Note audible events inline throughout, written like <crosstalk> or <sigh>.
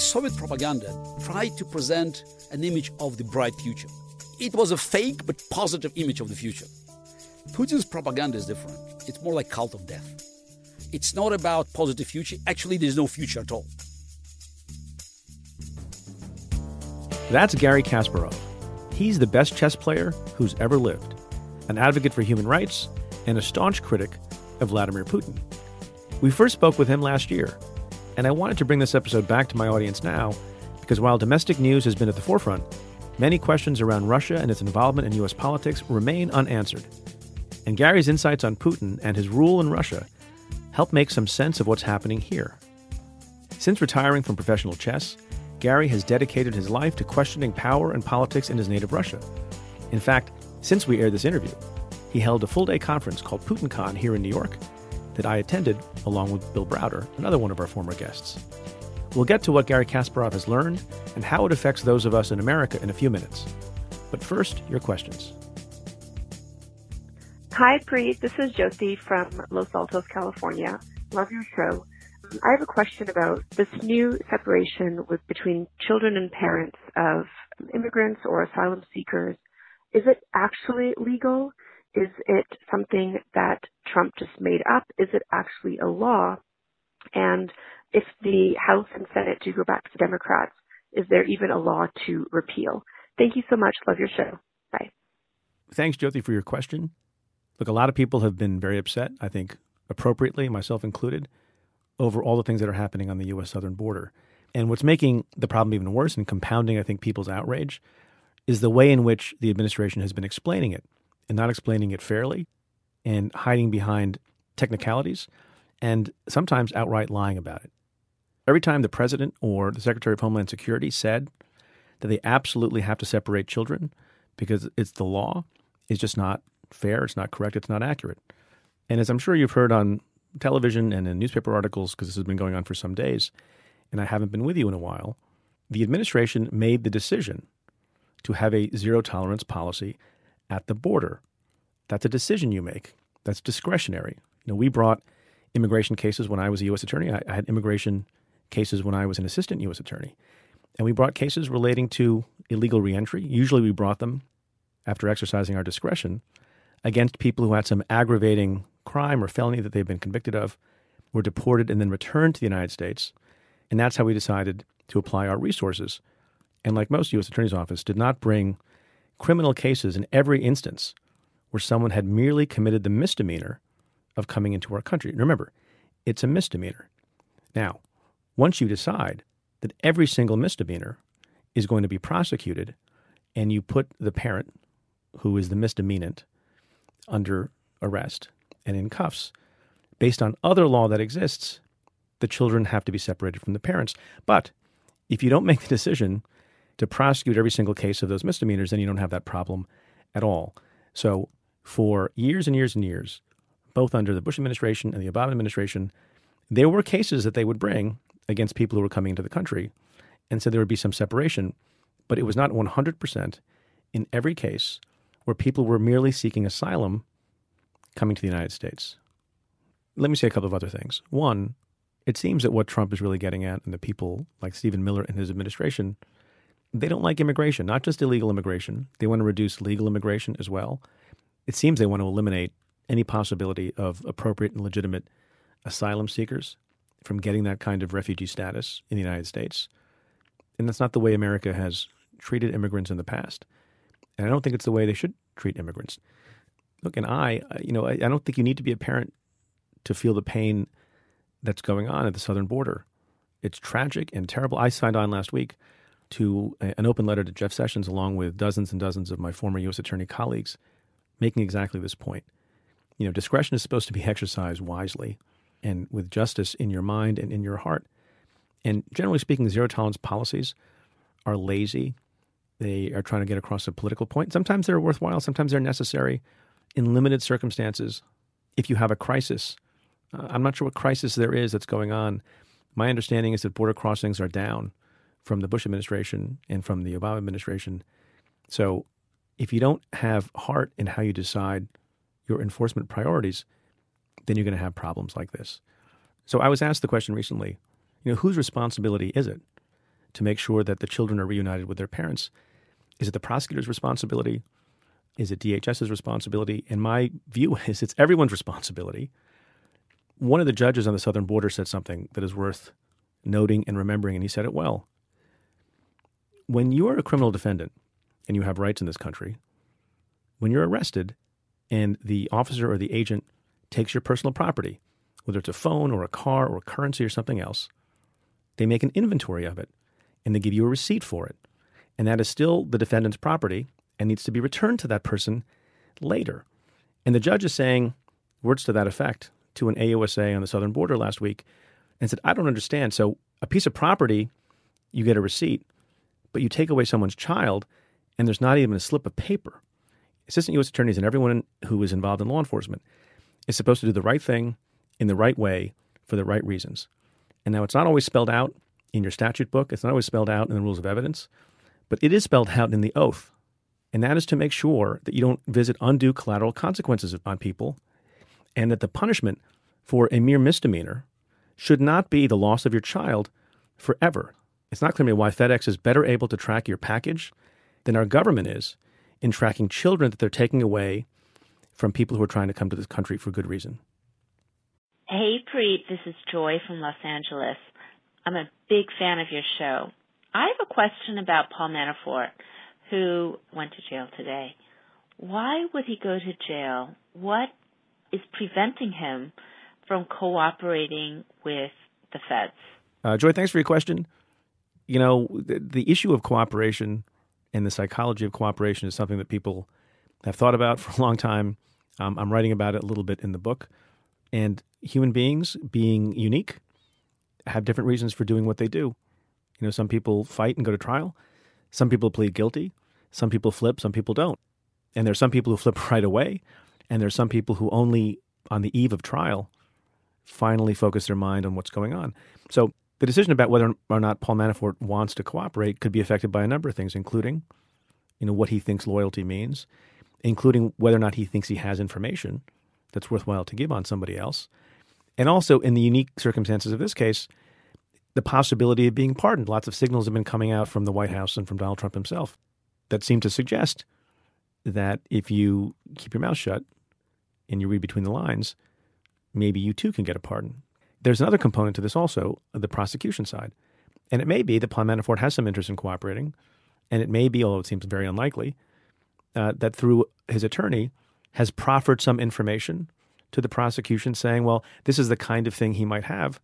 The Soviet propaganda tried to present an image of the bright future. It was a fake but positive image of the future. Putin's propaganda is different. It's more like cult of death. It's not about positive future. Actually, there's no future at all. That's Garry Kasparov. He's the best chess player who's ever lived, an advocate for human rights, and a staunch critic of Vladimir Putin. We first spoke with him last year, and I wanted to bring this episode back to my audience now because while domestic news has been at the forefront, many questions around Russia and its involvement in U.S. politics remain unanswered. And Garry's insights on Putin and his rule in Russia help make some sense of what's happening here. Since retiring from professional chess, Garry has dedicated his life to questioning power and politics in his native Russia. In fact, since we aired this interview, he held a full day conference called PutinCon here in New York that I attended along with Bill Browder, another one of our former guests. We'll get to what Garry Kasparov has learned and how it affects those of us in America in a few minutes. But first, your questions. Hi, Preet. This is Josie from Los Altos, California. Love your show. I have a question about this new separation with between children and parents of immigrants or asylum seekers. Is it actually legal? Is it something that Trump just made up? Is it actually a law? And if the House and Senate do go back to Democrats, is there even a law to repeal? Thank you so much. Love your show. Bye. Thanks, Josie, for your question. Look, a lot of people have been very upset, I think appropriately, myself included, over all the things that are happening on the U.S. southern border. And what's making the problem even worse and compounding, I think, people's outrage is the way in which the administration has been explaining it and not explaining it fairly and hiding behind technicalities and sometimes outright lying about it. Every time the president or the secretary of Homeland Security said that they absolutely have to separate children because it's the law, it's just not fair, it's not correct, it's not accurate. And as I'm sure you've heard on television and in newspaper articles, because this has been going on for some days, and I haven't been with you in a while, the administration made the decision to have a zero tolerance policy at the border. That's a decision you make. That's discretionary. You know, we brought immigration cases when I was a U.S. attorney. I, I had immigration cases when I was an assistant U.S. attorney. And we brought cases relating to illegal reentry. Usually we brought them after exercising our discretion against people who had some aggravating crime or felony that they've been convicted of, were deported and then returned to the United States. And that's how we decided to apply our resources. And like most U.S. Attorney's Office, did not bring criminal cases in every instance where someone had merely committed the misdemeanor of coming into our country. Remember, it's a misdemeanor. Now, once you decide that every single misdemeanor is going to be prosecuted and you put the parent, who is the misdemeanant, under arrest and in cuffs. Based on other law that exists, the children have to be separated from the parents. But if you don't make the decision to prosecute every single case of those misdemeanors, then you don't have that problem at all. So, for years and years and years, both under the Bush administration and the Obama administration, there were cases that they would bring against people who were coming into the country. And so there would be some separation, but it was not 100% in every case where people were merely seeking asylum coming to the United States. let me say a couple of other things. One, it seems that what Trump is really getting at, and the people like Stephen Miller and his administration, they don't like immigration, not just illegal immigration. They want to reduce legal immigration as well. It seems they want to eliminate any possibility of appropriate and legitimate asylum seekers from getting that kind of refugee status in the United States. And that's not the way America has treated immigrants in the past. And I don't think it's the way they should treat immigrants. Look, and I, you know, I, I don't think you need to be a parent to feel the pain that's going on at the southern border. It's tragic and terrible. I signed on last week to an open letter to Jeff Sessions, along with dozens and dozens of my former U.S. attorney colleagues, making exactly this point. You know, discretion is supposed to be <laughs> exercised wisely and with justice in your mind and in your heart. And generally speaking, zero tolerance policies are lazy. They are trying to get across a political point. Sometimes they're worthwhile, sometimes they're necessary in limited circumstances. If you have a crisis, uh, I'm not sure what crisis there is that's going on. My understanding is that border crossings are down from the Bush administration and from the Obama administration. So if you don't have heart in how you decide your enforcement priorities, then you're going to have problems like this. So I was asked the question recently, you know, whose responsibility is it to make sure that the children are reunited with their parents? Is it the prosecutor's responsibility? Is it DHS's responsibility? And my view <laughs> is it's everyone's responsibility. One of the judges on the southern border said something that is worth noting and remembering, and he said it well. When you are a criminal defendant and you have rights in this country, when you're arrested and the officer or the agent takes your personal property, whether it's a phone or a car or currency or something else, they make an inventory of it and they give you a receipt for it. And that is still the defendant's property and needs to be returned to that person later. And the judge is saying words to that effect to an AUSA on the southern border last week and said, I don't understand. So a piece of property, you get a receipt, but you take away someone's child and there's not even a slip of paper. Assistant U.S. attorneys and everyone who is involved in law enforcement is supposed to do the right thing in the right way for the right reasons. And now it's not always spelled out in your statute book, it's not always spelled out in the rules of evidence, but it is spelled out in the oath. And that is to make sure that you don't visit undue collateral consequences on people and that the punishment for a mere misdemeanor should not be the loss of your child forever. It's not clear to me why FedEx is better able to track your package than our government is in tracking children that they're taking away from people who are trying to come to this country for good reason. Hey, Preet, this is Joy from Los Angeles. I'm a big fan of your show. I have a question about Paul Manafort, who went to jail today. Why would he go to jail? What is preventing him from cooperating with the feds? Uh, Joy, thanks for your question. You know, the, the issue of cooperation and the psychology of cooperation is something that people have thought about <laughs> for a long time. Um, I'm writing about it a little bit in the book. And human beings, being unique, have different reasons for doing what they do. You know, some people fight and go to trial. Some people plead guilty. Some people flip. Some people don't. And there's some people who <laughs> flip right away. And there's some people who only on the eve of trial finally focus their mind on what's going on. So the decision about whether or not Paul Manafort wants to cooperate could be affected by a number of things, including, you know, what he thinks loyalty means, including whether or not he thinks he has information that's worthwhile to give on somebody else. And also, in the unique circumstances of this case, the possibility of being pardoned. Lots of signals have been coming out from the White House and from Donald Trump himself that seem to suggest that if you keep your mouth shut and you read between the lines, maybe you too can get a pardon. There's another component to this also, the prosecution side. And it may be that Paul Manafort has some interest in cooperating, and it may be, although it seems very unlikely, uh, that through his attorney has proffered some information to the prosecution saying, well, this is the kind of thing he might have,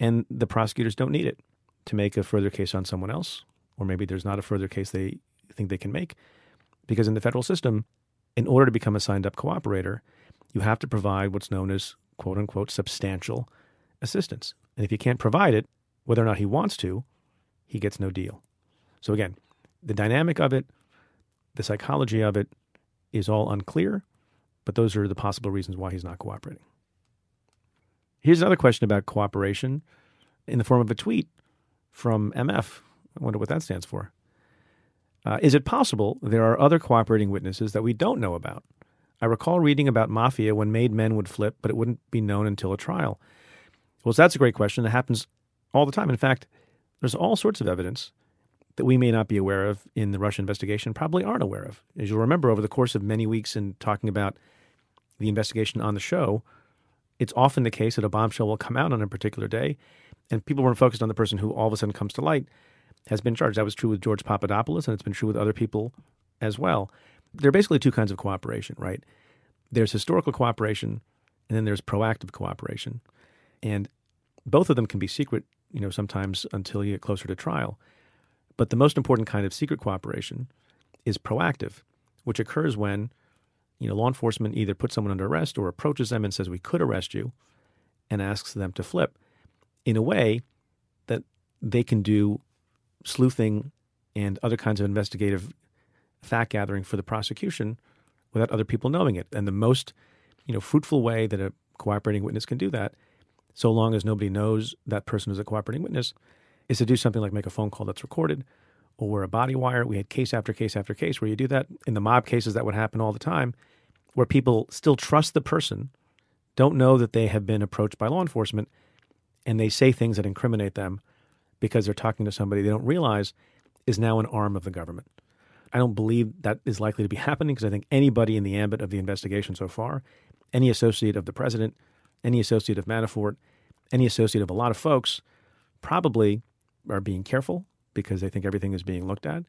and the prosecutors don't need it to make a further case on someone else, or maybe there's not a further case they think they can make. Because in the federal system, in order to become a signed up cooperator, you have to provide what's known as quote unquote substantial assistance. And if he can't provide it, whether or not he wants to, he gets no deal. So again, the dynamic of it the psychology of it is all unclear, but those are the possible reasons why he's not cooperating. Here's another question about cooperation in the form of a tweet from MF. I wonder what that stands for. Uh, is it possible there are other cooperating witnesses that we don't know about? I recall reading about mafia when made men would flip, but it wouldn't be known until a trial. Well, so that's a great question. It happens all the time. In fact, there's all sorts of evidence that we may not be aware of in the Russia investigation, probably aren't aware of. As you'll remember, over the course of many weeks in talking about the investigation on the show, it's often the case that a bombshell will come out on a particular day, and people weren't focused on the person who all of a sudden comes to light has been charged. That was true with George Papadopoulos, and it's been true with other people as well. There are basically two kinds of cooperation, right? There's historical cooperation, and then there's proactive cooperation. And both of them can be secret, you know, sometimes until you get closer to trial. But the most important kind of secret cooperation is proactive, which occurs when, you know, law enforcement either puts someone under arrest or approaches them and says, We could arrest you, and asks them to flip in a way that they can do sleuthing and other kinds of investigative fact gathering for the prosecution without other people knowing it. And the most, you know, fruitful way that a cooperating witness can do that, so long as nobody knows that person is a cooperating witness, is to do something like make a phone call that's recorded or wear a body wire. We had case after case after case where you do that. In the mob cases, that would happen all the time, where people still trust the person, don't know that they have been approached by law enforcement, and they say things that incriminate them because they're talking to somebody they don't realize is now an arm of the government. I don't believe that is likely to be <laughs> happening because I think anybody in the ambit of the investigation so far, any associate of the president, any associate of Manafort, any associate of a lot of folks, probably are being careful because they think everything is being looked at.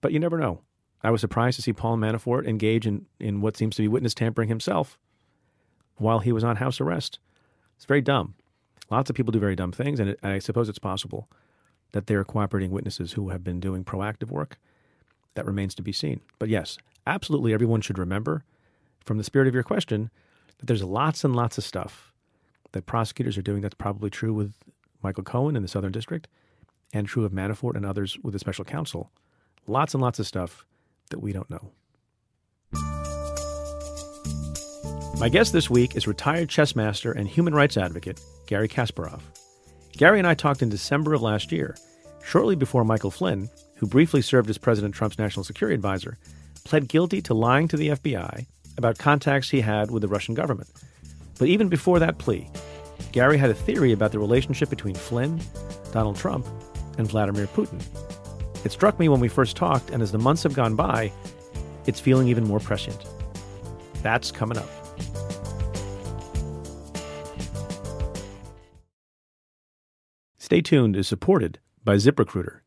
But you never know. I was surprised to see Paul Manafort engage in, in what seems to be witness tampering himself while he was on house arrest. It's very dumb. Lots of people do very dumb things, and it, I suppose it's possible that there are cooperating witnesses who have been doing proactive work that remains to be seen. But yes, absolutely everyone should remember from the spirit of your question that there's lots and lots of stuff that prosecutors are doing that's probably true with Michael Cohen in the Southern District and true of Manafort and others with the special counsel. Lots and lots of stuff that we don't know. My guest this week is retired chess master and human rights advocate Garry Kasparov. Garry and I talked in December of last year, shortly before Michael Flynn, who briefly served as President Trump's national security advisor, pled guilty to lying to the FBI about contacts he had with the Russian government. But even before that plea, Garry had a theory about the relationship between Flynn, Donald Trump, and Vladimir Putin. It struck me when we first talked, and as the months have gone by, it's feeling even more prescient. That's coming up. Stay tuned is supported by ZipRecruiter.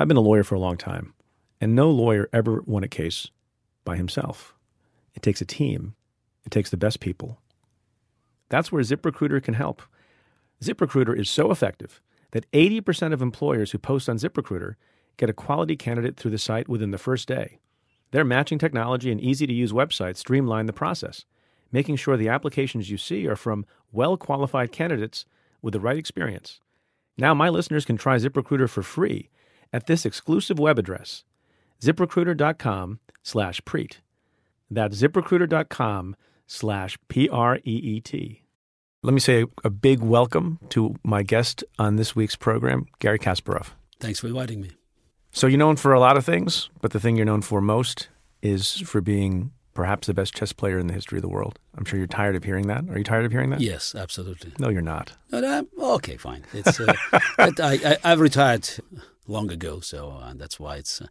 I've been a lawyer for a long time, and no lawyer ever won a case by himself. It takes a team, it takes the best people. That's where ZipRecruiter can help. ZipRecruiter is so effective that 80% of employers who post on ZipRecruiter get a quality candidate through the site within the first day. Their matching technology and easy to use website streamline the process, making sure the applications you see are from well qualified candidates with the right experience. Now, my listeners can try ZipRecruiter for free at this exclusive web address, ziprecruiter.com slash preet. That's ziprecruiter.com slash P-R-E-E-T. Let me say a big welcome to my guest on this week's program, Garry Kasparov. Thanks for inviting me. So you're known for a lot of things, but the thing you're known for most is for being perhaps the best chess player in the history of the world. I'm sure you're tired of hearing that. Are you tired of hearing that? Yes, absolutely. No, you're not. No, no, okay, fine. It's uh, <laughs> I, I, have retired long ago, so uh, that's why it's uh,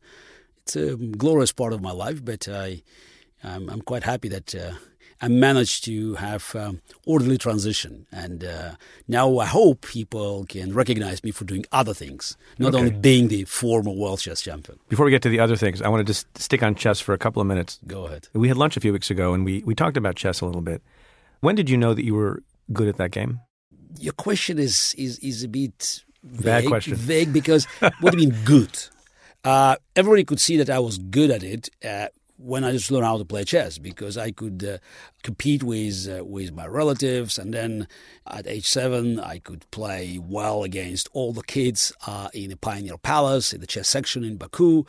it's a glorious part of my life. But I I'm, I'm quite happy that uh, I managed to have um, orderly transition, and uh, now I hope people can recognize me for doing other things, not okay. only being the former world chess champion. Before we get to the other things, I want to just stick on chess for a couple of minutes. Go ahead. We had lunch a few weeks ago, and we we talked about chess a little bit. When did you know that you were good at that game? Your question is is is a bit vague, Bad question. Vague because what do you mean good? <laughs> Uh, everybody could see that I was good at it uh, when I just learned how to play chess because I could uh, compete with uh, with my relatives, and then at age seven I could play well against all the kids uh, in the Pioneer Palace in the chess section in Baku.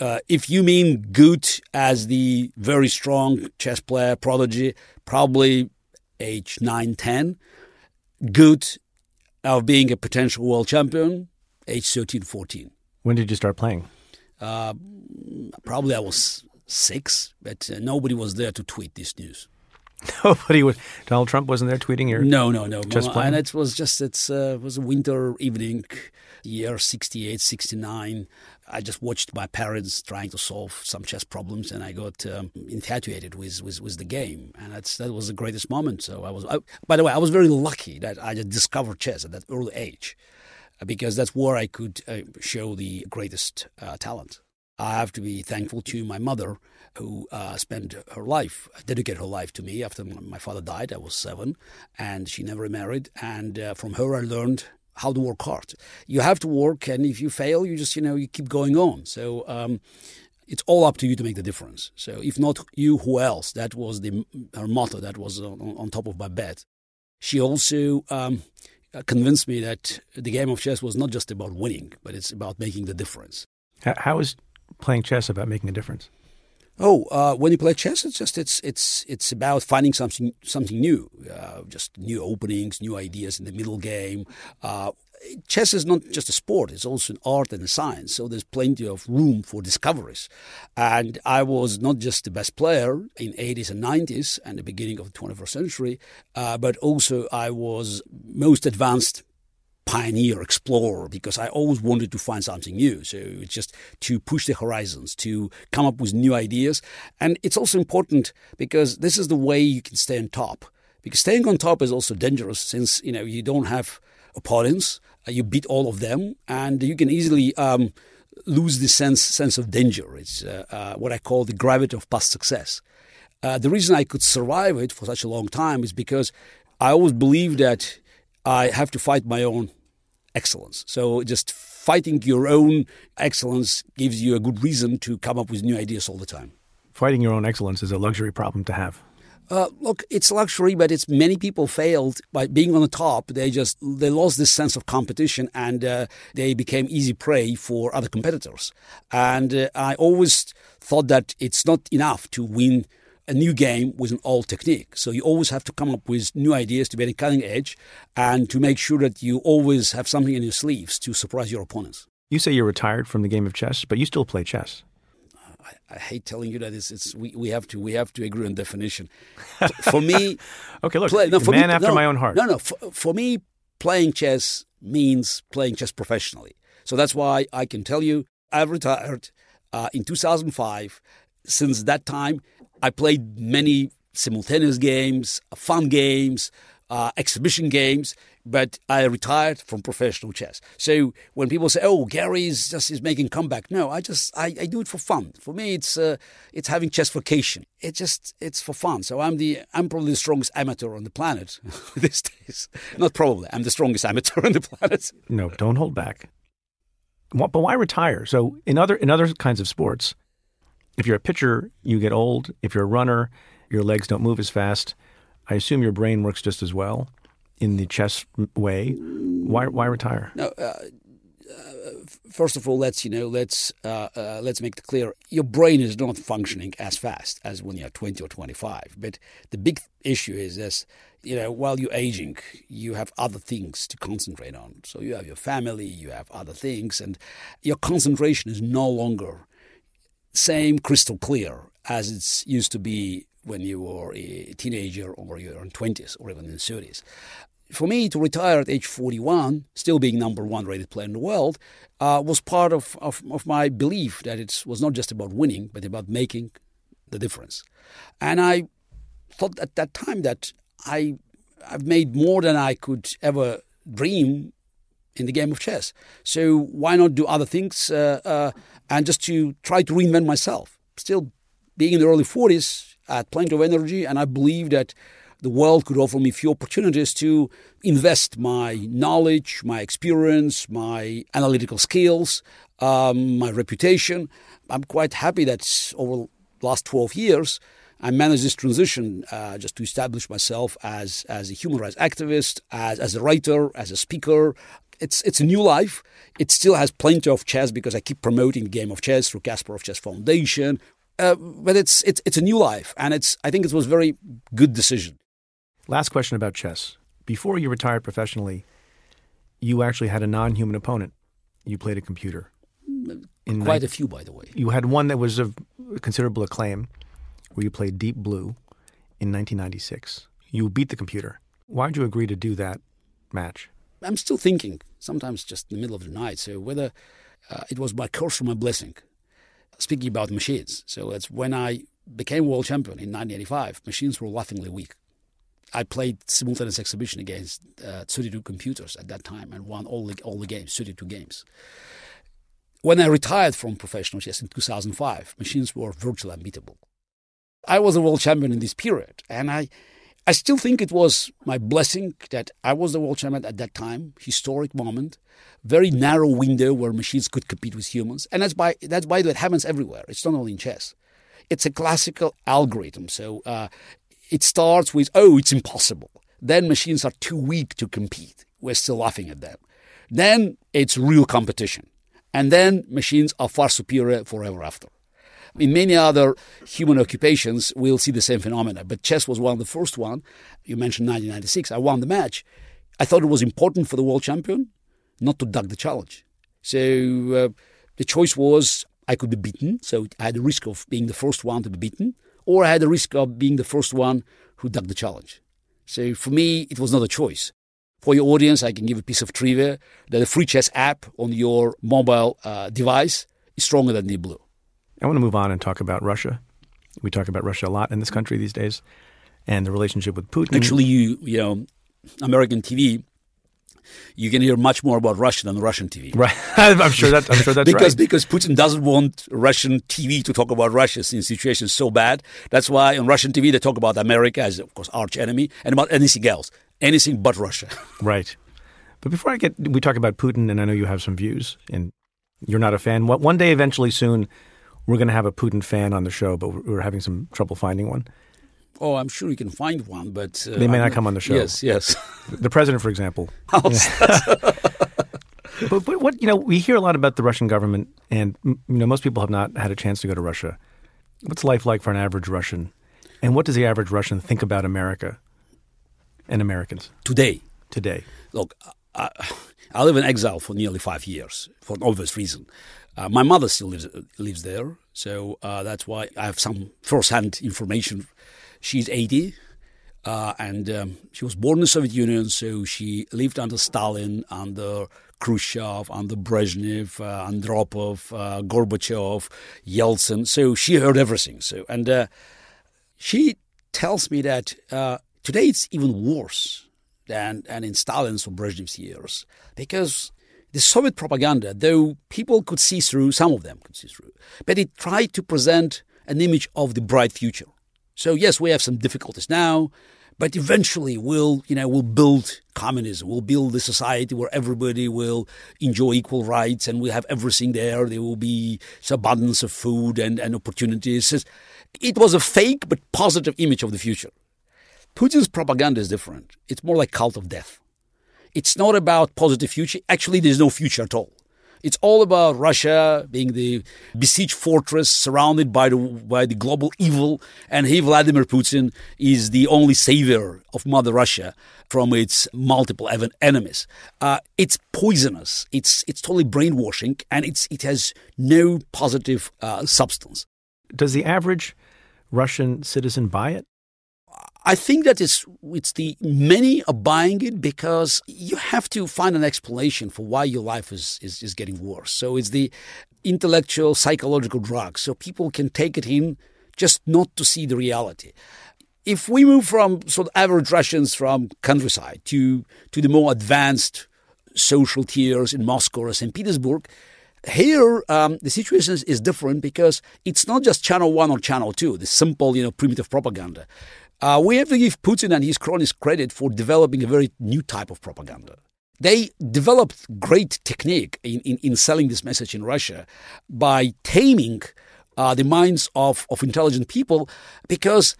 Uh, if you mean good as the very strong chess player prodigy, probably age 9, 10. Good of being a potential world champion, age 13, 14. When did you start playing? Uh, probably I was six, but uh, nobody was there to tweet this news. <laughs> Nobody was. Donald Trump wasn't there tweeting your. No, no, no. Just playing? and it was just it's uh, it was a winter evening, year 68, 69. I just watched my parents trying to solve some chess problems, and I got um, infatuated with, with, with the game, and that's that was the greatest moment. So I was. I, by the way, I was very lucky that I just discovered chess at that early age, because that's where I could uh, show the greatest uh, talent. I have to be thankful to my mother, who uh, spent her life, dedicated her life to me after my father died. I was seven, and she never married. And uh, from her, I learned how to work hard. You have to work, and if you fail, you just you know you keep going on. So. Um, it's all up to you to make the difference. So, if not you, who else? That was the her motto. That was on, on top of my bed. She also um, convinced me that the game of chess was not just about winning, but it's about making the difference. How is playing chess about making a difference? Oh, uh, when you play chess, it's just it's it's it's about finding something something new, uh, just new openings, new ideas in the middle game. Uh, chess is not just a sport; it's also an art and a science. So there's plenty of room for discoveries. And I was not just the best player in 80s and 90s and the beginning of the 21st century, uh, but also I was most advanced pioneer, explorer, because I always wanted to find something new. So it's just to push the horizons, to come up with new ideas. And it's also important because this is the way you can stay on top. Because staying on top is also dangerous since, you know, you don't have opponents, uh, you beat all of them, and you can easily um, lose the sense, sense of danger. It's uh, uh, what I call the gravity of past success. Uh, the reason I could survive it for such a long time is because I always believed that I have to fight my own excellence. So just fighting your own excellence gives you a good reason to come up with new ideas all the time. Fighting your own excellence is a luxury problem to have. Uh, look, it's luxury, but it's many people failed by being on the top. They just they lost this sense of competition, and uh, they became easy prey for other competitors. And uh, I always thought that it's not enough to win a new game with an old technique. So you always have to come up with new ideas to be at cutting edge and to make sure that you always have something in your sleeves to surprise your opponents. You say you're retired from the game of chess, but you still play chess. I, I hate telling you that it's, it's we, we have to we have to agree on definition. for me, <laughs> okay, look, play, no, for man me, after no, my own heart. No, no, for, for me, playing chess means playing chess professionally. So that's why I can tell you I've retired uh, in 2005. Since that time, I played many simultaneous games, fun games, uh, exhibition games, but I retired from professional chess. So when people say, "Oh, Garry is just is making comeback," no, I just I, I do it for fun. For me, it's uh, it's having chess vacation. It just it's for fun. So I'm the I'm probably the strongest amateur on the planet <laughs> these days. Not probably, I'm the strongest amateur <laughs> on the planet. No, don't hold back. But why retire? So in other in other kinds of sports, if you're a pitcher, you get old. If you're a runner, your legs don't move as fast. I assume your brain works just as well in the chess way. Why why retire? No, uh, uh, first of all, let's you know let's uh, uh, let's make it clear. Your brain is not functioning as fast as when you're 20 or 25. But the big issue is this: you know, while you're aging, you have other things to concentrate on. So you have your family, you have other things, and your concentration is no longer same crystal clear as it used to be when you were a teenager or you were in 20s or even in 30s. For me to retire at age 41, still being number one rated player in the world, uh, was part of, of, of my belief that it was not just about winning, but about making the difference. And I thought at that time that I, I've made more than I could ever dream in the game of chess. So why not do other things uh, uh, and just to try to reinvent myself? Still being in the early 40s, I had plenty of energy, and I believe that the world could offer me few opportunities to invest my knowledge, my experience, my analytical skills, um, my reputation. I'm quite happy that over the last 12 years, I managed this transition uh, just to establish myself as, as a human rights activist, as, as a writer, as a speaker, it's it's a new life. It still has plenty of chess because I keep promoting the game of chess through Kasparov Chess Foundation. Uh, but it's it's it's a new life, and it's I think it was a very good decision. Last question about chess. Before you retired professionally, you actually had a non-human opponent. You played a computer. In Quite a few, by the way. You had one that was of considerable acclaim, where you played Deep Blue in 1996. You beat the computer. Why'd you agree to do that match? I'm still thinking, sometimes just in the middle of the night, so whether uh, it was my curse or my blessing. Speaking about machines, so it's when I became world champion in 1985, machines were laughingly weak. I played simultaneous exhibition against uh, 32 computers at that time and won all the, all the games, 32 games. When I retired from professional chess in 2005, machines were virtually unbeatable. I was a world champion in this period, and I, I still think it was my blessing that I was the world champion at that time, historic moment, very narrow window where machines could compete with humans, and that's by that's by the way it happens everywhere. It's not only in chess. It's a classical algorithm. So uh, it starts with oh, it's impossible. Then machines are too weak to compete. We're still laughing at them. Then it's real competition, and then machines are far superior forever after. In many other human occupations, we'll see the same phenomena. But chess was one of the first one. You mentioned 1996. I won the match. I thought it was important for the world champion not to duck the challenge. So uh, the choice was I could be beaten. So I had the risk of being the first one to be beaten, or I had the risk of being the first one who ducked the challenge. So for me, it was not a choice. For your audience, I can give a piece of trivia that the free chess app on your mobile uh, device is stronger than Deep Blue. I want to move on and talk about Russia. We talk about Russia a lot in this country these days, and the relationship with Putin. Actually, you you know, American TV, you can hear much more about Russia than Russian TV. <laughs> right? <laughs> I'm sure that I'm sure that's because right. because Putin doesn't want Russian TV to talk about Russia since the situation is so bad. That's why on Russian TV they talk about America as of course arch enemy and about anything else, anything but Russia. <laughs> Right. But before I get, we talk about Putin, and I know you have some views, and you're not a fan. What one day, eventually, soon, we're going to have a Putin fan on the show, but we're having some trouble finding one. Oh, I'm sure you can find one, but uh, They may I'm not come on the show. Yes, yes. The president, for example. <laughs> <laughs> But, but what you know, we hear a lot about the Russian government, and you know, most people have not had a chance to go to Russia. What's life like for an average Russian, and what does the average Russian think about America and Americans Today, today? look, I, I live in exile for nearly five years for an obvious reason. Uh, my mother still lives lives there, so uh, that's why I have some first-hand information. She's 80, uh, and um, she was born in the Soviet Union, so she lived under Stalin, under Khrushchev, under Brezhnev, uh, Andropov, uh, Gorbachev, Yeltsin. So she heard everything. So and uh, she tells me that today it's even worse than, than in Stalin's or Brezhnev's years because the Soviet propaganda, though people could see through, some of them could see through, but it tried to present an image of the bright future. So yes, we have some difficulties now, but eventually we'll, you know, we'll build communism. We'll build a society where everybody will enjoy equal rights and we'll have everything there. There will be abundance of food and, and opportunities. It was a fake but positive image of the future. Putin's propaganda is different. It's more like cult of death. It's not about positive future. Actually, there's no future at all. It's all about Russia being the besieged fortress surrounded by the by the global evil, and he, Vladimir Putin, is the only savior of Mother Russia from its multiple enemies. Uh, it's poisonous. It's it's totally brainwashing, and it's it has no positive uh, substance. Does the average Russian citizen buy it? I think that it's it's the many are buying it because you have to find an explanation for why your life is, is, is getting worse. So it's the intellectual psychological drug. So people can take it in just not to see the reality. If we move from sort of average Russians from countryside to to the more advanced social tiers in Moscow or St. Petersburg, here um, the situation is, different because it's not just channel one or channel two, the simple, you know, primitive propaganda. Uh, we have to give Putin and his cronies credit for developing a very new type of propaganda. They developed great technique in, in, in selling this message in Russia by taming uh, the minds of, of intelligent people because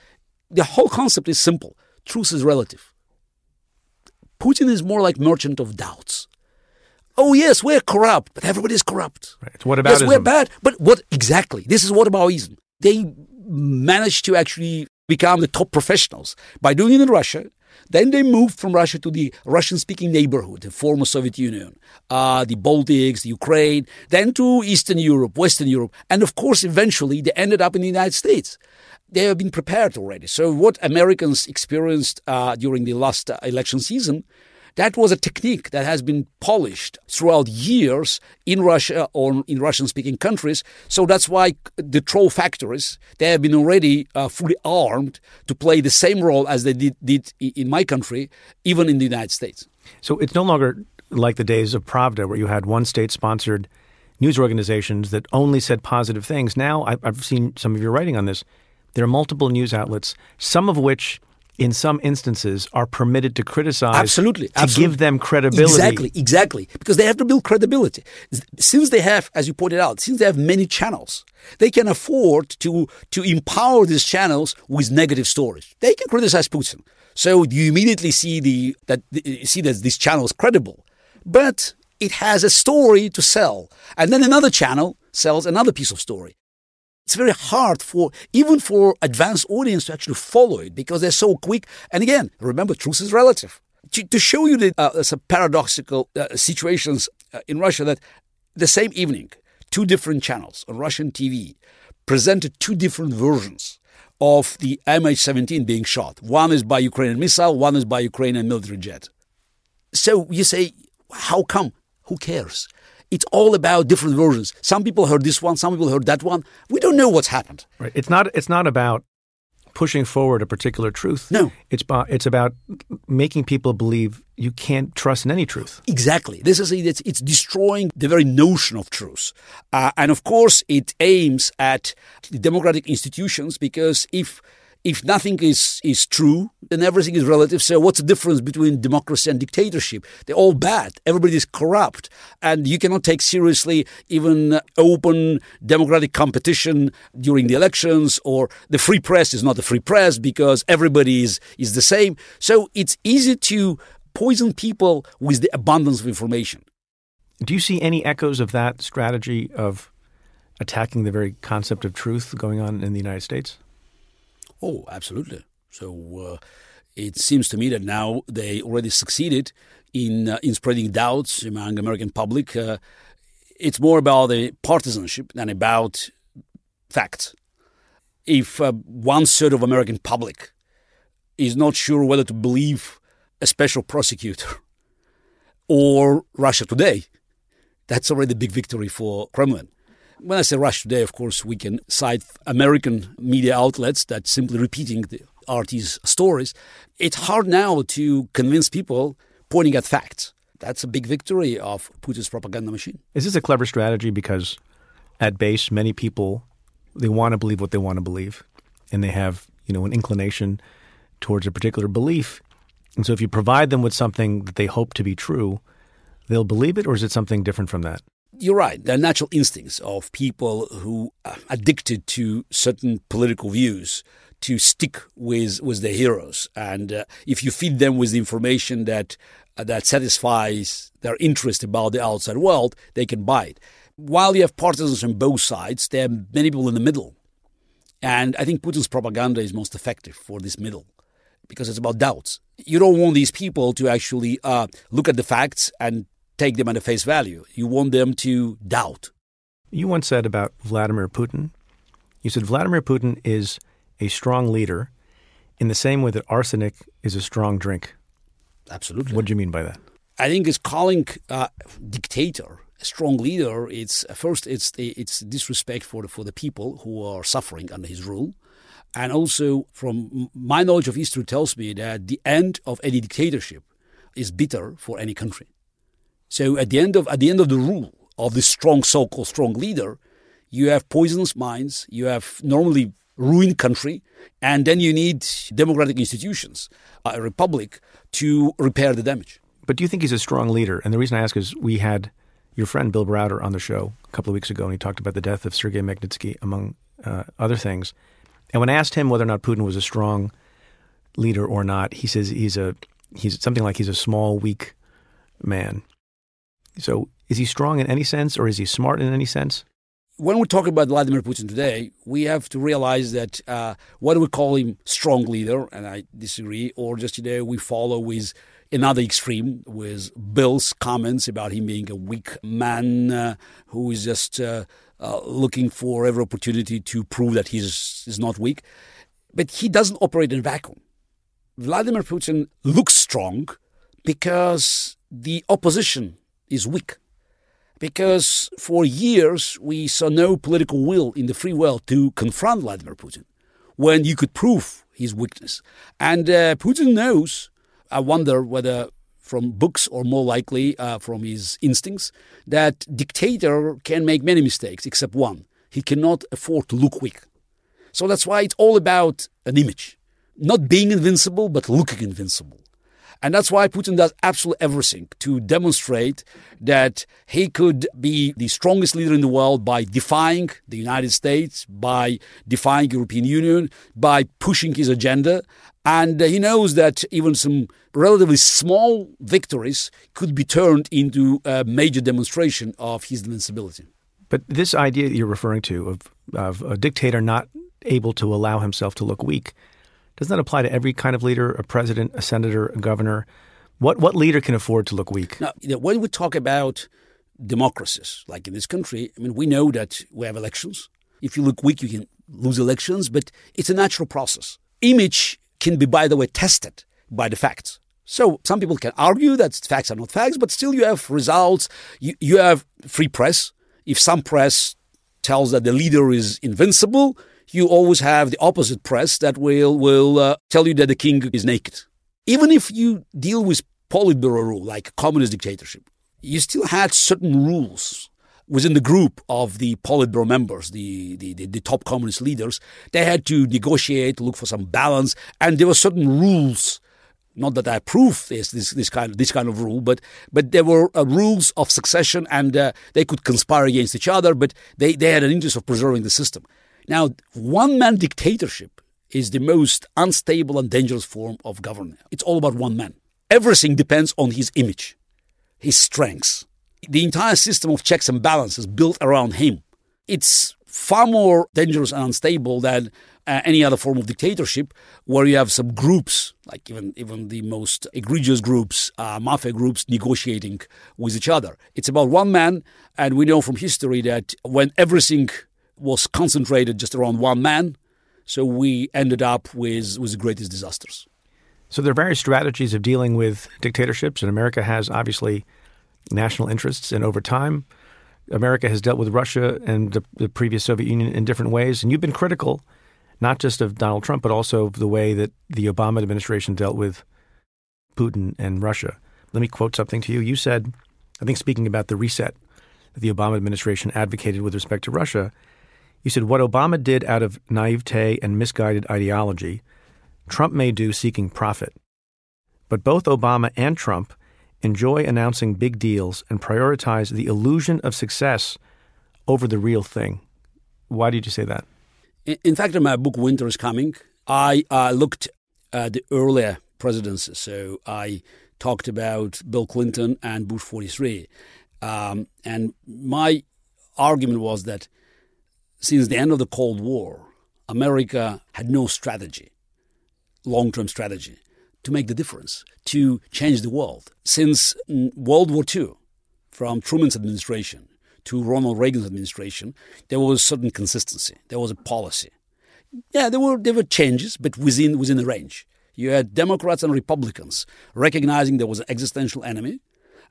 the whole concept is simple. Truth is relative. Putin is more like merchant of doubts. Oh yes, we're corrupt, but everybody's corrupt. Right. What Yes, we're bad, but what exactly? This is whataboutism. They managed to actually become the top professionals by doing it in Russia, Then they moved from Russia to the Russian speaking neighborhood, the former Soviet Union, uh, the Baltics, the Ukraine, then to Eastern Europe, Western Europe, and of course, eventually they ended up in the United States. They have been prepared already. So, what Americans experienced uh, during the last uh, election season that was a technique that has been polished throughout years in Russia or in Russian speaking countries. So that's why the troll factories, they have been already uh, fully armed to play the same role as they did, did in my country, even in the United States. So it's no longer like the days of Pravda, where you had one state sponsored news organizations that only said positive things. Now, I've seen some of your writing on this. There are multiple news outlets, some of which in some instances are permitted to criticize absolutely to absolutely. give them credibility. Exactly exactly. Because they have to build credibility. Since they have as you pointed out since they have many channels they can afford to to empower these channels with negative stories. They can criticize putin. So you immediately see the that see that this channel is credible. But it has a story to sell. And then another channel sells another piece of story it's very hard for even for advanced audience to actually follow it because they're so quick. And again, remember, truth is relative. To, to show you the uh, some paradoxical uh, situations uh, in Russia that the same evening, two different channels on Russian TV presented two different versions of the MH17 being shot. One is by Ukrainian missile, one is by Ukrainian military jet. So you say, how come? Who cares? It's all about different versions. Some people heard this one, some people heard that one. We don't know what's happened. Right. It's not. It's not about pushing forward a particular truth. No. It's about it's about making people believe you can't trust in any truth. Exactly. This is it's, it's destroying the very notion of truth, uh, and of course it aims at democratic institutions because if if nothing is, is true, then everything is relative. So what's the difference between democracy and dictatorship? They're all bad. Everybody is corrupt. And you cannot take seriously even open democratic competition during the elections or the free press is not the free press because everybody is, is the same. So it's easy to poison people with the abundance of information. Do you see any echoes of that strategy of attacking the very concept of truth going on in the United States? Oh, absolutely. So uh, it seems to me that now they already succeeded in uh, in spreading doubts among American public. Uh, it's more about the partisanship than about facts. If one third of American public is not sure whether to believe a special prosecutor <laughs> or Russia Today, that's already a big victory for Kremlin. When I say Russia today, of course, we can cite American media outlets that simply repeating the RT's stories. It's hard now to convince people pointing at facts. That's a big victory of Putin's propaganda machine. Is this a clever strategy? Because at base, many people they want to believe what they want to believe, and they have you know an inclination towards a particular belief. And so, if you provide them with something that they hope to be true, they'll believe it, or is it something different from that? You're right. The natural instincts of people who are addicted to certain political views to stick with with their heroes, and uh, if you feed them with the information that uh, that satisfies their interest about the outside world, they can buy it. While you have partisans on both sides, there are many people in the middle, and I think Putin's propaganda is most effective for this middle because it's about doubts. You don't want these people to actually uh, look at the facts and take them at a face value. You want them to doubt. You once said about Vladimir Putin, you said Vladimir Putin is a strong leader in the same way that arsenic is a strong drink. Absolutely. What do you mean by that? I think it's calling uh, dictator a strong leader. It's first it's it's disrespect for the, for the people who are suffering under his rule, and also from my knowledge of history tells me that the end of any dictatorship is bitter for any country. So at the end of at the end of the rule of this strong so-called strong leader, you have poisonous minds, you have normally ruined country, and then you need democratic institutions, a republic, to repair the damage. But do you think he's a strong leader? And the reason I ask is we had your friend Bill Browder on the show a couple of weeks ago, and he talked about the death of Sergei Magnitsky, among uh, other things. And when I asked him whether or not Putin was a strong leader or not, he says he's a he's something like he's a small, weak man. So is he strong in any sense or is he smart in any sense? when we talk about Vladimir Putin today, we have to realize that uh, we call him strong leader, and I disagree, or just today we follow with another extreme with Bill's comments about him being a weak man uh, who is just uh, uh, looking for every opportunity to prove that he's is not weak. But he doesn't operate in a vacuum. Vladimir Putin looks strong because the opposition is weak because for years we saw no political will in the free world to confront Vladimir Putin when you could prove his weakness. And uh, Putin knows, I wonder whether from books or more likely uh, from his instincts, that dictator can make many mistakes except one. He cannot afford to look weak. So that's why it's all about an image. Not being invincible, but looking invincible. And that's why Putin does absolutely everything to demonstrate that he could be the strongest leader in the world by defying the United States, by defying European Union, by pushing his agenda. And he knows that even some relatively small victories could be turned into a major demonstration of his invincibility. But this idea that you're referring to of, of a dictator not able to allow himself to look weak, doesn't that apply to every kind of leader, a president, a senator, a governor? What what leader can afford to look weak? Now, when we talk about democracies, like in this country, I mean, we know that we have elections. If you look weak, you can lose elections, but it's a natural process. Image can be, by the way, tested by the facts. So some people can argue that facts are not facts, but still you have results. You, you have free press. If some press tells that the leader is invincible, you always have the opposite press that will will uh, tell you that the king is naked. Even if you deal with Politburo rule, like communist dictatorship, you still had certain rules within the group of the Politburo members, the, the, the, the, top communist leaders. They had to negotiate, look for some balance, and there were certain rules. Not that I approve this this this kind of this kind of rule, but but there were uh, rules of succession, and uh, they could conspire against each other, but they, they had an interest of preserving the system. Now, one man dictatorship is the most unstable and dangerous form of government. It's all about one man. Everything depends on his image, his strengths. The entire system of checks and balances built around him. It's far more dangerous and unstable than uh, any other form of dictatorship, where you have some groups, like even even the most egregious groups, uh, mafia groups, negotiating with each other. It's about one man, and we know from history that when everything was concentrated just around one man. So we ended up with, with the greatest disasters. So there are various strategies of dealing with dictatorships, and America has obviously national interests. And over time, America has dealt with Russia and the, the previous Soviet Union in different ways. And you've been critical, not just of Donald Trump, but also of the way that the Obama administration dealt with Putin and Russia. Let me quote something to you. You said, I think speaking about the reset that the Obama administration advocated with respect to Russia, you said what Obama did out of naivete and misguided ideology, Trump may do seeking profit. But both Obama and Trump enjoy announcing big deals and prioritize the illusion of success over the real thing. Why did you say that? In fact, in my book Winter is Coming, I uh, looked at the earlier presidents. So I talked about Bill Clinton and Bush 43. Um, and my argument was that since the end of the Cold War, America had no strategy, long term strategy, to make the difference, to change the world. Since mm, World War II, from Truman's administration to Ronald Reagan's administration, there was a certain consistency. There was a policy. Yeah, there were there were changes, but within within the range. You had Democrats and Republicans recognizing there was an existential enemy,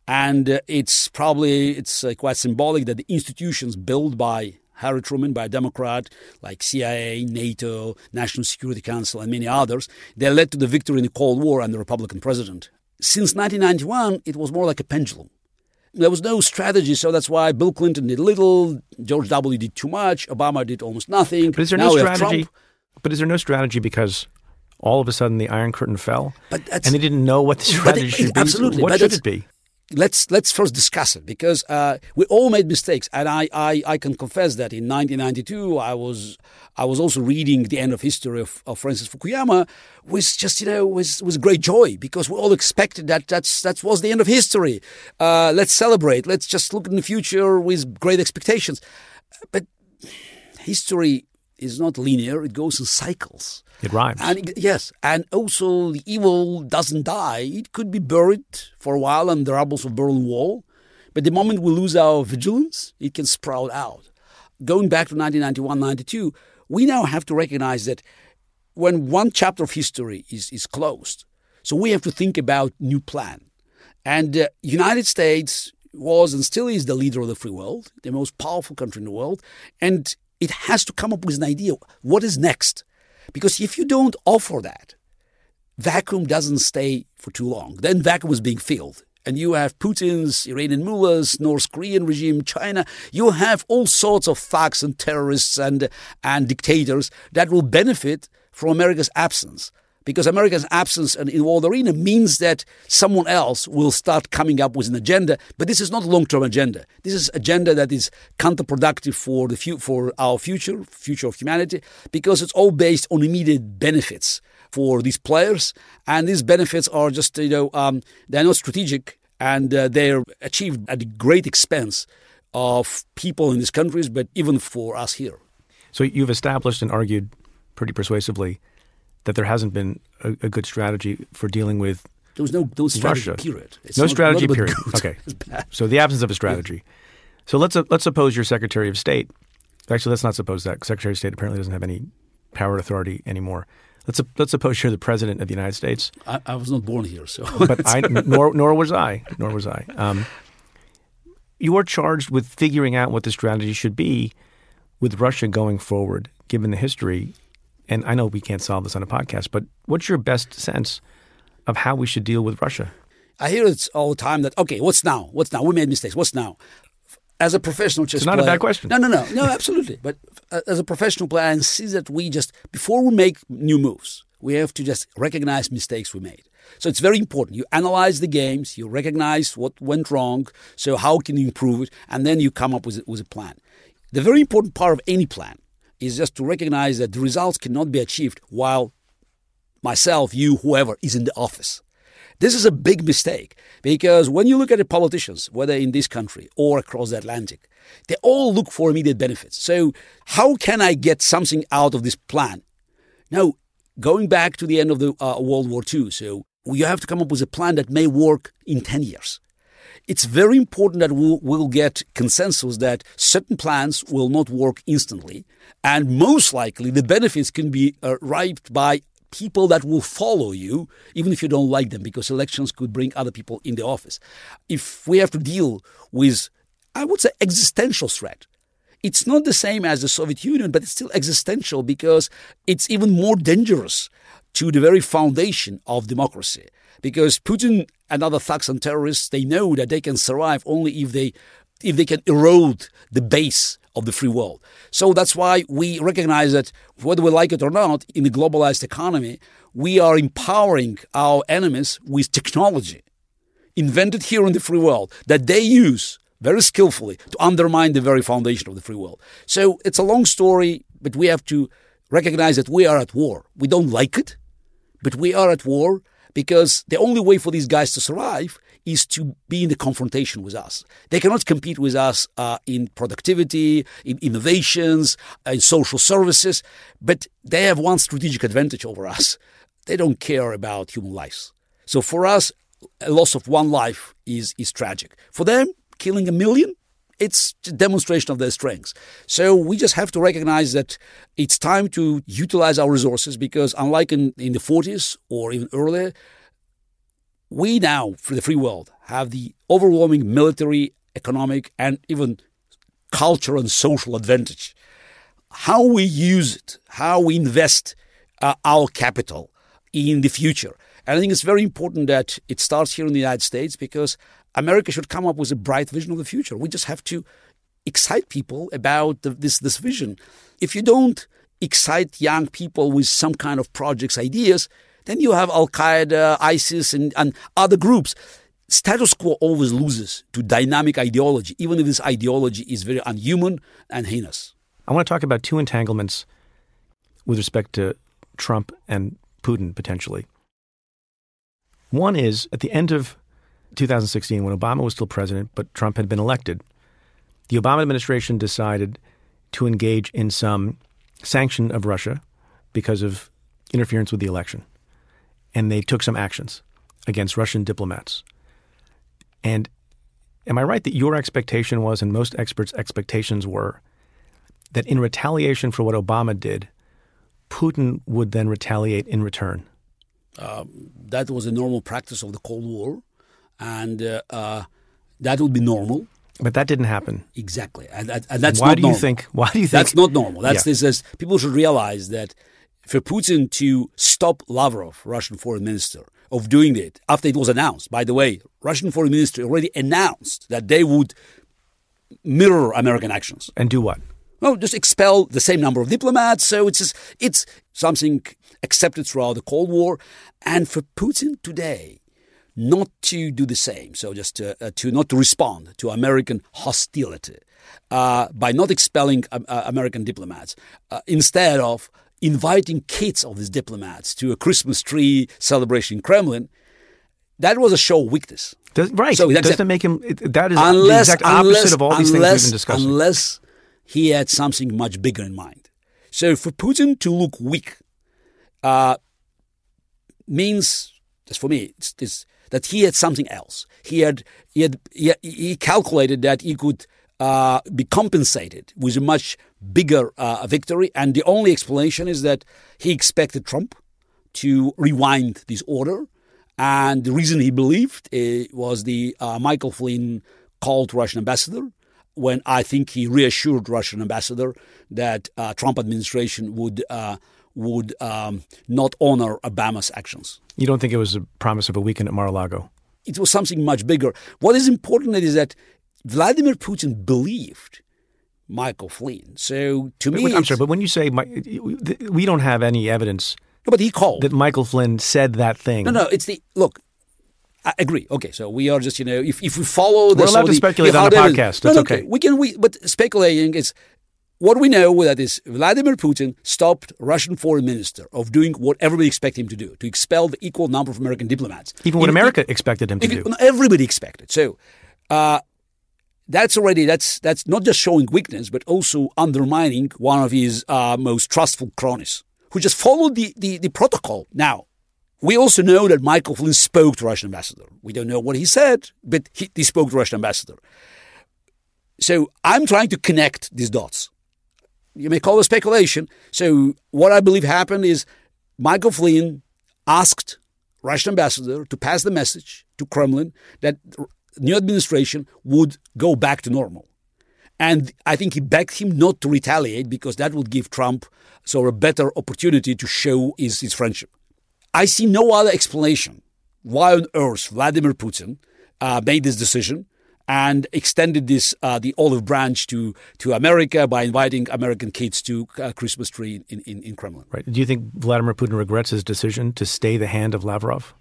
and uh, it's probably it's uh, quite symbolic that the institutions built by Harry Truman by a Democrat, like CIA, NATO, National Security Council, and many others, they led to the victory in the Cold War and the Republican president. Since 1991, it was more like a pendulum. There was no strategy, so that's why Bill Clinton did little, George W. did too much, Obama did almost nothing. But is there now no strategy? But is there no strategy because all of a sudden the Iron Curtain fell, and they didn't know what the strategy it, should be? Absolutely, what should it be? Let's let's first discuss it because uh, we all made mistakes, and I, I, I can confess that in 1992 I was I was also reading the end of history of, of Francis Fukuyama with just you know with with great joy because we all expected that that's that was the end of history. Uh, let's celebrate. Let's just look in the future with great expectations. But history is not linear; it goes in cycles. It rhymes. And yes, and also the evil doesn't die. It could be buried for a while in the rubble of Berlin Wall, but the moment we lose our vigilance, it can sprout out. Going back to 1991-92, we now have to recognize that when one chapter of history is, is closed, so we have to think about new plan. And uh, United States was and still is the leader of the free world, the most powerful country in the world, and it has to come up with an idea. What is next? Because if you don't offer that, vacuum doesn't stay for too long. Then vacuum is being filled. And you have Putin's Iranian mullahs, North Korean regime, China. You have all sorts of thugs and terrorists and, and dictators that will benefit from America's absence because America's absence in the arena means that someone else will start coming up with an agenda. But this is not a long-term agenda. This is agenda that is counterproductive for the fu- for our future, future of humanity, because it's all based on immediate benefits for these players, and these benefits are just you know um, they're not strategic and uh, they're achieved at great expense of people in these countries, but even for us here. So you've established and argued pretty persuasively that there hasn't been a, a good strategy for dealing with there was no, no strategy Russia. period. It's no not- strategy not period. good. Okay. So the absence of a strategy. So let's let's suppose you're Secretary of State. Actually, let's not suppose that. Secretary of State apparently doesn't have any power and authority anymore. Let's let's suppose you're the President of the United States. I, I was not born here, so but I <laughs> nor nor was I, nor was I. Um, you are charged with figuring out what the strategy should be with Russia going forward, given the history. And I know we can't solve this on a podcast, but what's your best sense of how we should deal with Russia? I hear it all the time that okay, what's now? What's now? We made mistakes. What's now? As a professional chess It's not a bad question. No, no, no, no, <laughs> absolutely. But uh, as a professional player, I see that we just before we make new moves, we have to just recognize mistakes we made. So it's very important. You analyze the games, you recognize what went wrong, so how can you improve it, and then you come up with with a plan. The very important part of any plan is just to recognize that the results cannot be achieved while myself, you, whoever is in the office. This is a big mistake because when you look at the politicians, whether in this country or across the Atlantic, they all look for immediate benefits. So, how can I get something out of this plan? Now, going back to the end of the uh, World War II, so you have to come up with a plan that may work in 10 years. It's very important that we'll, we'll get consensus that certain plans will not work instantly, and most likely the benefits can be uh, by people that will follow you, even if you don't like them, because elections could bring other people in the office. If we have to deal with, I would say, existential threat, it's not the same as the Soviet Union, but it's still existential because it's even more dangerous to the very foundation of democracy. Because Putin and other thugs and terrorists, they know that they can survive only if they if they can erode the base of the free world. So that's why we recognize that whether we like it or not, in the globalized economy, we are empowering our enemies with technology invented here in the free world that they use very skillfully to undermine the very foundation of the free world. So it's a long story, but we have to recognize that we are at war. We don't like it, but we are at war because the only way for these guys to survive is to be in the confrontation with us. They cannot compete with us uh, in productivity, in innovations, uh, in social services, but they have one strategic advantage over us. They don't care about human lives. So for us, a loss of one life is, is tragic. For them, killing a million, it's a demonstration of their strengths. So we just have to recognize that it's time to utilize our resources because, unlike in, in the 40s or even earlier, we now, for the free world, have the overwhelming military, economic, and even cultural and social advantage. How we use it, how we invest uh, our capital in the future. And I think it's very important that it starts here in the United States because America should come up with a bright vision of the future. We just have to excite people about the, this, this vision. If you don't excite young people with some kind of projects, ideas, then you have Al Qaeda, ISIS, and, and other groups. Status quo always loses to dynamic ideology, even if this ideology is very unhuman and heinous. I want to talk about two entanglements with respect to Trump and Putin potentially. One is at the end of 2016, when Obama was still president, but Trump had been elected, the Obama administration decided to engage in some sanction of Russia because of interference with the election. And they took some actions against Russian diplomats. And am I right that your expectation was, and most experts' expectations were, that in retaliation for what Obama did, Putin would then retaliate in return? Um, that was a normal practice of the Cold War, and uh, uh, that would be normal. But that didn't happen. Exactly, and, and, and that's why not do normal. you think? Why do you think that's not normal? That's Yeah. this is people should realize that for Putin to stop Lavrov, Russian foreign minister, of doing it after it was announced. By the way, Russian foreign minister already announced that they would mirror American actions. and do what? No, just expel the same number of diplomats. So it's just, it's something accepted throughout the Cold War, and for Putin today not to do the same. So just to, uh, to not to respond to American hostility uh, by not expelling uh, uh, American diplomats uh, instead of inviting kids of these diplomats to a Christmas tree celebration in Kremlin. That was a show of weakness. Does, right. So that's doesn't make him. It, that is unless, the exact opposite unless, of all these unless, things we've been discussing. Unless he had something much bigger in mind. So for Putin to look weak uh, means, just for me, it's, it's that he had something else. He had he had he, he calculated that he could uh, be compensated with a much bigger uh, victory, and the only explanation is that he expected Trump to rewind this order. And the reason he believed uh, was the uh, Michael Flynn call to Russian ambassador when I think he reassured Russian ambassador that uh, Trump administration would uh, would um, not honor Obama's actions. you don't think it was a promise of a weekend at Mar-a-Lago? It was something much bigger. What is important is that Vladimir Putin believed Michael Flynn. So to me, I'm sorry, but when you say we don't have any evidence no, but he called. that Michael Flynn said that thing. No, no, it's the look. I agree. Okay, so we are just you know if, if we follow the We're allowed so to speculate on the podcast. No, That's no, okay. We can we but speculating is what we know that is Vladimir Putin stopped Russian foreign minister of doing what everybody expected him to do to expel the equal number of American diplomats. Even what In- America expected him to in- do. Everybody expected. So uh, that's already that's that's not just showing weakness, but also undermining one of his uh, most trustful cronies, who just followed the, the, the protocol. Now, we also know that Michael Flynn spoke to Russian ambassador. We don't know what he said, but he, he spoke to Russian ambassador. So I'm trying to connect these dots. You may call it speculation. So what I believe happened is Michael Flynn asked Russian ambassador to pass the message to Kremlin that new administration would go back to normal. And I think he begged him not to retaliate because that would give Trump of a better opportunity to show his, his friendship. I see no other explanation why on earth Vladimir Putin uh, made this decision and extended this uh, the olive branch to to America by inviting American kids to uh, Christmas tree in, in, in Kremlin. Right. Do you think Vladimir Putin regrets his decision to stay the hand of Lavrov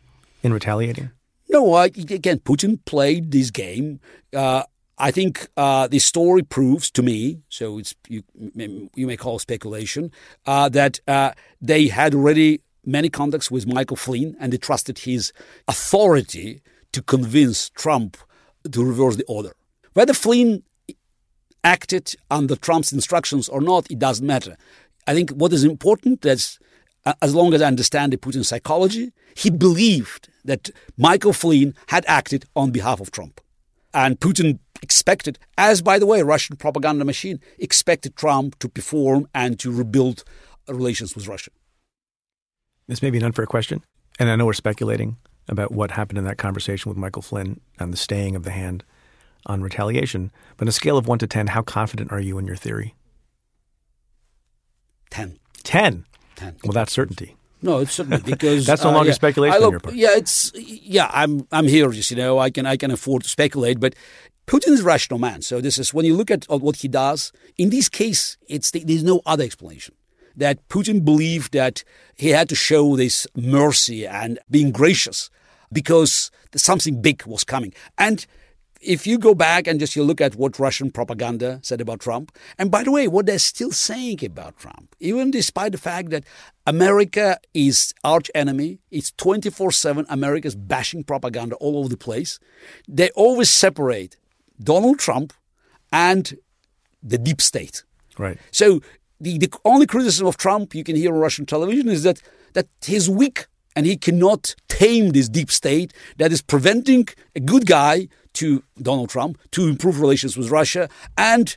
in retaliating? No, I, again, Putin played this game. Uh, I think uh, the story proves to me, so it's you, you may call speculation, uh, that uh, they had already many contacts with Michael Flynn and they trusted his authority to convince Trump to reverse the order. Whether Flynn acted under Trump's instructions or not, it doesn't matter. I think what is important is, uh, as long as I understand the Putin psychology, he believed that Michael Flynn had acted on behalf of Trump. And Putin expected, as by the way, Russian propaganda machine expected Trump to perform and to rebuild relations with Russia. This may be an unfair question, and I know we're speculating about what happened in that conversation with Michael Flynn and the staying of the hand on retaliation. But on a scale of one to 10, how confident are you in your theory? 10. 10. 10. Well, that's certainty. No, it's certainly <laughs> because That's no uh, longer yeah. speculation look- your part. Yeah, it's yeah. I'm I'm here, just you know. I can I can afford to speculate, but Putin is a rational man. So this is when you look at what he does. In this case, it's there's no other explanation. That Putin believed that he had to show this mercy and being gracious because something big was coming. And if you go back and just you look at what Russian propaganda said about Trump, and by the way, what they're still saying about Trump, even despite the fact that America is arch enemy, it's 24-7 America's bashing propaganda all over the place, they always separate Donald Trump and the deep state. Right. So the, the only criticism of Trump you can hear on Russian television is that that he's weak and he cannot tame this deep state that is preventing a good guy to Donald Trump to improve relations with Russia. And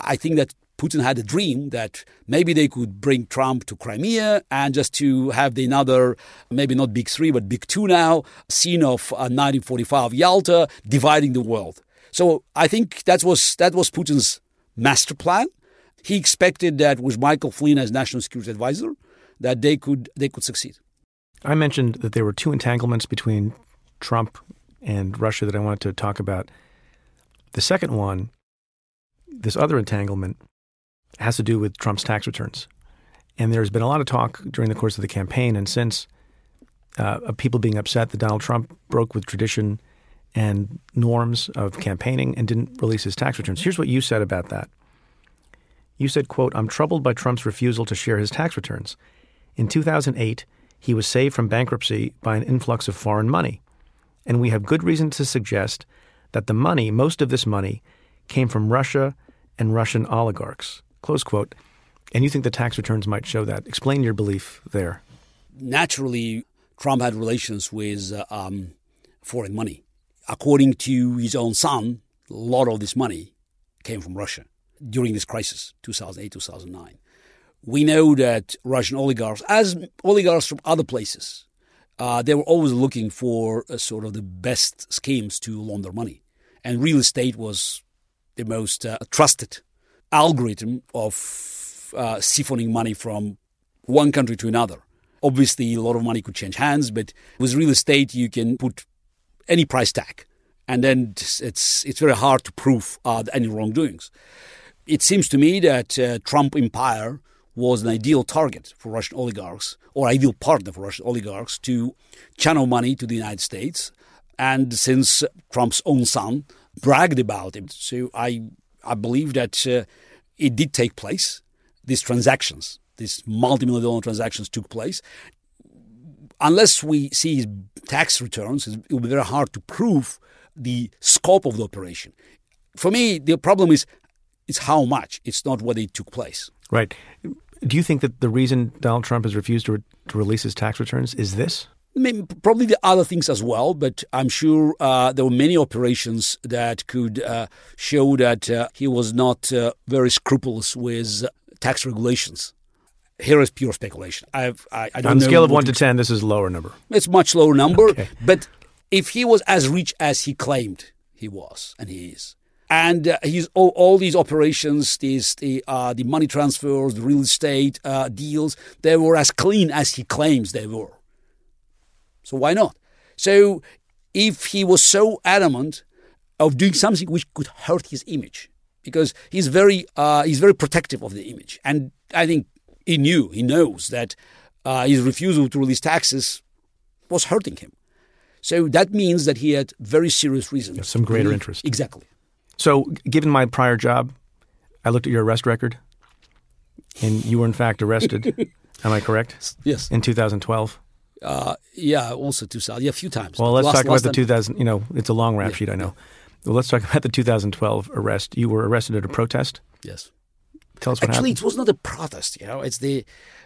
I think that Putin had a dream that maybe they could bring Trump to Crimea and just to have the another, maybe not big three, but big two now, scene of uh, 1945 Yalta dividing the world. So I think that was that was Putin's master plan. He expected that with Michael Flynn as national security advisor, that they could they could succeed. I mentioned that there were two entanglements between Trump and Russia that I wanted to talk about. The second one, this other entanglement, has to do with Trump's tax returns. And there's been a lot of talk during the course of the campaign and since uh, of people being upset that Donald Trump broke with tradition and norms of campaigning and didn't release his tax returns. Here's what you said about that. You said, quote, I'm troubled by Trump's refusal to share his tax returns. In 2008, he was saved from bankruptcy by an influx of foreign money. And we have good reason to suggest that the money, most of this money, came from Russia and Russian oligarchs. Close quote. And you think the tax returns might show that. Explain your belief there. Naturally, Trump had relations with uh, um, foreign money. According to his own son, a lot of this money came from Russia during this crisis, 2008, 2009. We know that Russian oligarchs, as oligarchs from other places, uh, they were always looking for uh, sort of the best schemes to launder money. And real estate was the most uh, trusted algorithm of uh, siphoning money from one country to another. Obviously, a lot of money could change hands, but with real estate, you can put any price tag, and then it's it's very hard to prove uh, any wrongdoings. It seems to me that uh, Trump empire was an ideal target for Russian oligarchs, or ideal partner for Russian oligarchs to channel money to the United States. And since Trump's own son bragged about it, so I I believe that uh, it did take place. These transactions, these multi-million dollar transactions took place. Unless we see his tax returns, it will be very hard to prove the scope of the operation. For me, the problem is is how much. It's not whether it took place. Right. Do you think that the reason Donald Trump has refused to, re- to release his tax returns is this? Mean, probably the other things as well, but I'm sure uh, there were many operations that could uh, show that uh, he was not uh, very scrupulous with tax regulations. Here is pure speculation. I've, I, I don't On a know scale of 1 to 10, this is a lower number. It's much lower number, Okay. but if he was as rich as he claimed he was, and he is, and uh, he's all, all these operations, these the uh, the money transfers, the real estate uh, deals, they were as clean as he claims they were. So why not? So if he was so adamant of doing something which could hurt his image, because he's very uh, he's very protective of the image, and I think he knew he knows that uh, his refusal to release taxes was hurting him. So that means that he had very serious reasons. some greater interest. Exactly. So, given my prior job, I looked at your arrest record, and you were in fact arrested. <laughs> Am I correct? Yes. In 2012. Uh, yeah. Also, two thousand. Yeah, a few times. Well, let's Last- talk about the time- 2000. You know, it's a long rap sheet. I know. Well, let's talk about the 2012 arrest. You were arrested at a protest. Yes. Tell us what Actually, happened. it was not a protest. You know, it's the.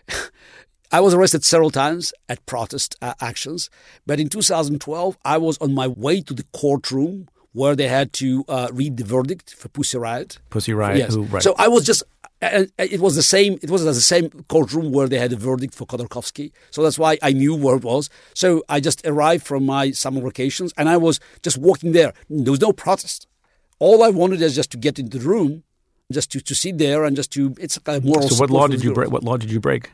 <laughs> I was arrested several times at protest uh, actions, but in 2012, I was on my way to the courtroom where they had to uh, read the verdict for Pussy Riot. Pussy Riot. yes. Who, right. So I was just. Uh, it was the same. It was the same courtroom where they had a verdict for Khodorkovsky. So that's why I knew where it was. So I just arrived from my summer vacations, and I was just walking there. There was no protest. All I wanted is just to get into the room, just to, to sit there and just to. It's a moral. so what law did you break? What law did you break?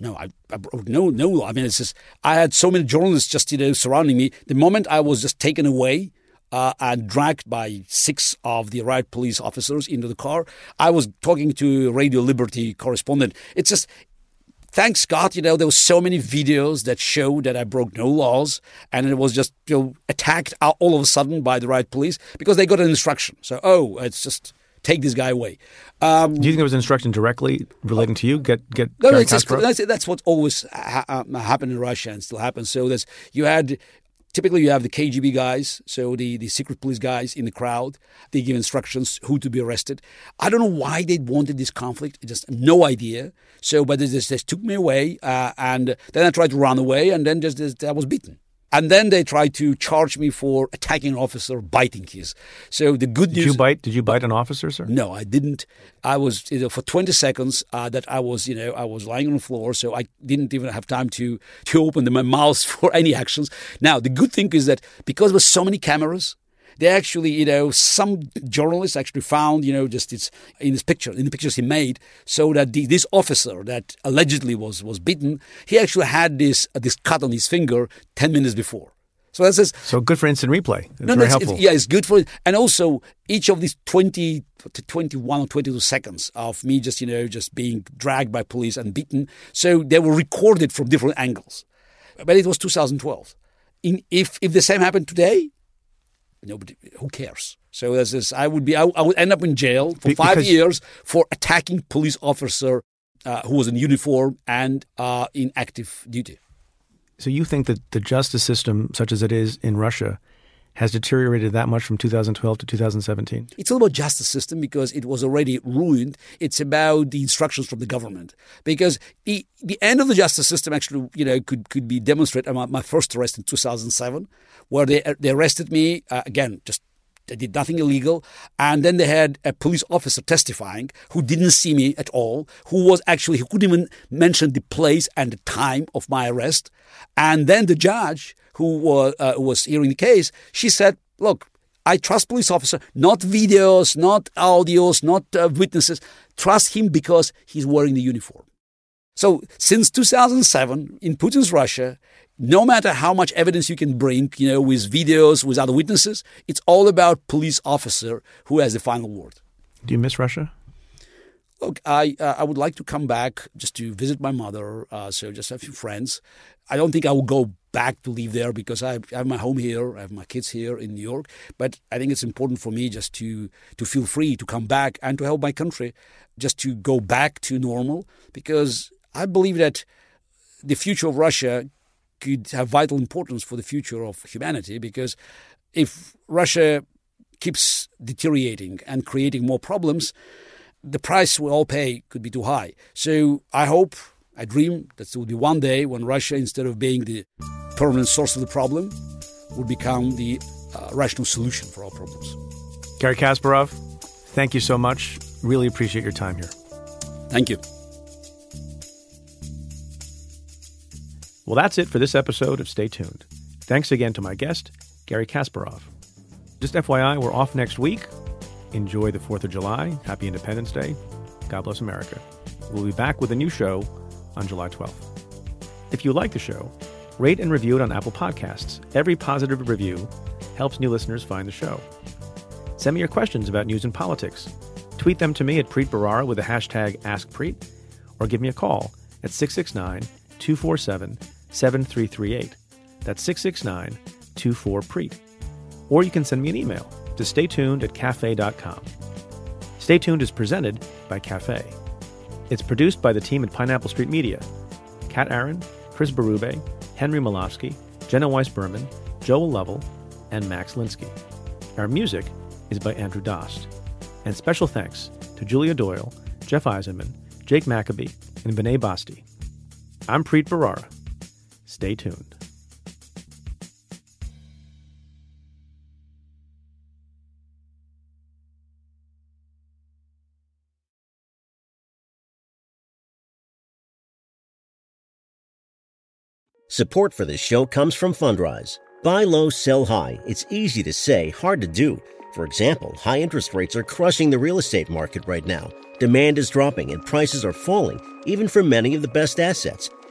No, I, I no no. I mean, it's just I had so many journalists just you know surrounding me. The moment I was just taken away uh, and dragged by six of the riot police officers into the car, I was talking to Radio Liberty correspondent. It's just. Thanks God, you know, there were so many videos that show that I broke no laws, and it was just you know attacked all of a sudden by the riot police because they got an instruction. So, oh, it's just take this guy away. Um, Do you think there was an instruction directly relating to you? Get get. no, no, it's just, that's, that's what always ha- happened in Russia and still happens. So there's, you had typically you have the KGB guys, so the, the secret police guys in the crowd. They give instructions who to be arrested. I don't know why they wanted this conflict. Just no idea. So, but they just, just took me away, uh, and then I tried to run away, and then just, just I was beaten. And then they tried to charge me for attacking an officer, biting his. So the good Did news. Did you bite? Did you bite an officer, sir? No, I didn't. I was you know, for 20 seconds uh, that I was, you know, I was lying on the floor, so I didn't even have time to to open my mouth <laughs> for any actions. Now the good thing is that because there were so many cameras, they actually, you know, some journalists actually found, you know, just it's in his picture, in the pictures he made, so that the, this officer that allegedly was was beaten, he actually had this uh, this cut on his finger 10 minutes before. So that's just So good for instant replay. It's no, very helpful. yeah, it's good for it. And also, each of these 20 to 21 or 22 seconds of me just, you know, just being dragged by police and beaten. So they were recorded from different angles. But it was 2012. In, if, if the same happened today, nobody, who cares? So this is, I would be, I, I would end up in jail for five years for attacking police officer uh, who was in uniform and uh, in active duty. So you think that the justice system, such as it is in Russia, has deteriorated that much from 2012 to 2017? It's all about justice system because it was already ruined. It's about the instructions from the government because the the end of the justice system actually you know could could be demonstrated. My, my first arrest in 2007, where they they arrested me uh, again just. They did nothing illegal. And then they had a police officer testifying who didn't see me at all, who was actually, who couldn't even mention the place and the time of my arrest. And then the judge who was, uh, was hearing the case, she said, look, I trust police officer, not videos, not audios, not uh, witnesses. Trust him because he's wearing the uniform. So since 2007 in Putin's Russia, no matter how much evidence you can bring, you know, with videos, with other witnesses, it's all about police officer who has the final word. Do you miss Russia? Look, I uh, I would like to come back just to visit my mother. Uh, so just a few friends. I don't think I will go back to live there because I, I have my home here. I have my kids here in New York. But I think it's important for me just to to feel free to come back and to help my country, just to go back to normal because I believe that the future of Russia could have vital importance for the future of humanity because if Russia keeps deteriorating and creating more problems, the price we all pay could be too high. So I hope, I dream that there will be one day when Russia, instead of being the permanent source of the problem, would become the uh, rational solution for all problems. Garry Kasparov, thank you so much. Really appreciate your time here. Thank you. Well, that's it for this episode of Stay Tuned. Thanks again to my guest, Garry Kasparov. Just FYI, we're off next week. Enjoy the 4th of July. Happy Independence Day. God bless America. We'll be back with a new show on July 12th. If you like the show, rate and review it on Apple Podcasts. Every positive review helps new listeners find the show. Send me your questions about news and politics. Tweet them to me at Preet Bharara with the hashtag AskPreet, or give me a call at 669 247 7338. That's 669 24 Preet. Or you can send me an email to staytuned at cafe.com. Stay Tuned is presented by Cafe. It's produced by the team at Pineapple Street Media Kat Aaron, Chris Berube, Henry Molofsky, Jenna Weiss Berman, Joel Lovell, and Max Linsky. Our music is by Andrew Dost. And special thanks to Julia Doyle, Jeff Eisenman, Jake Maccabee, and Vinay Basti. I'm Preet Bharara. Stay tuned. Support for this show comes from Fundrise. Buy low, sell high. It's easy to say, hard to do. For example, high interest rates are crushing the real estate market right now. Demand is dropping and prices are falling, even for many of the best assets.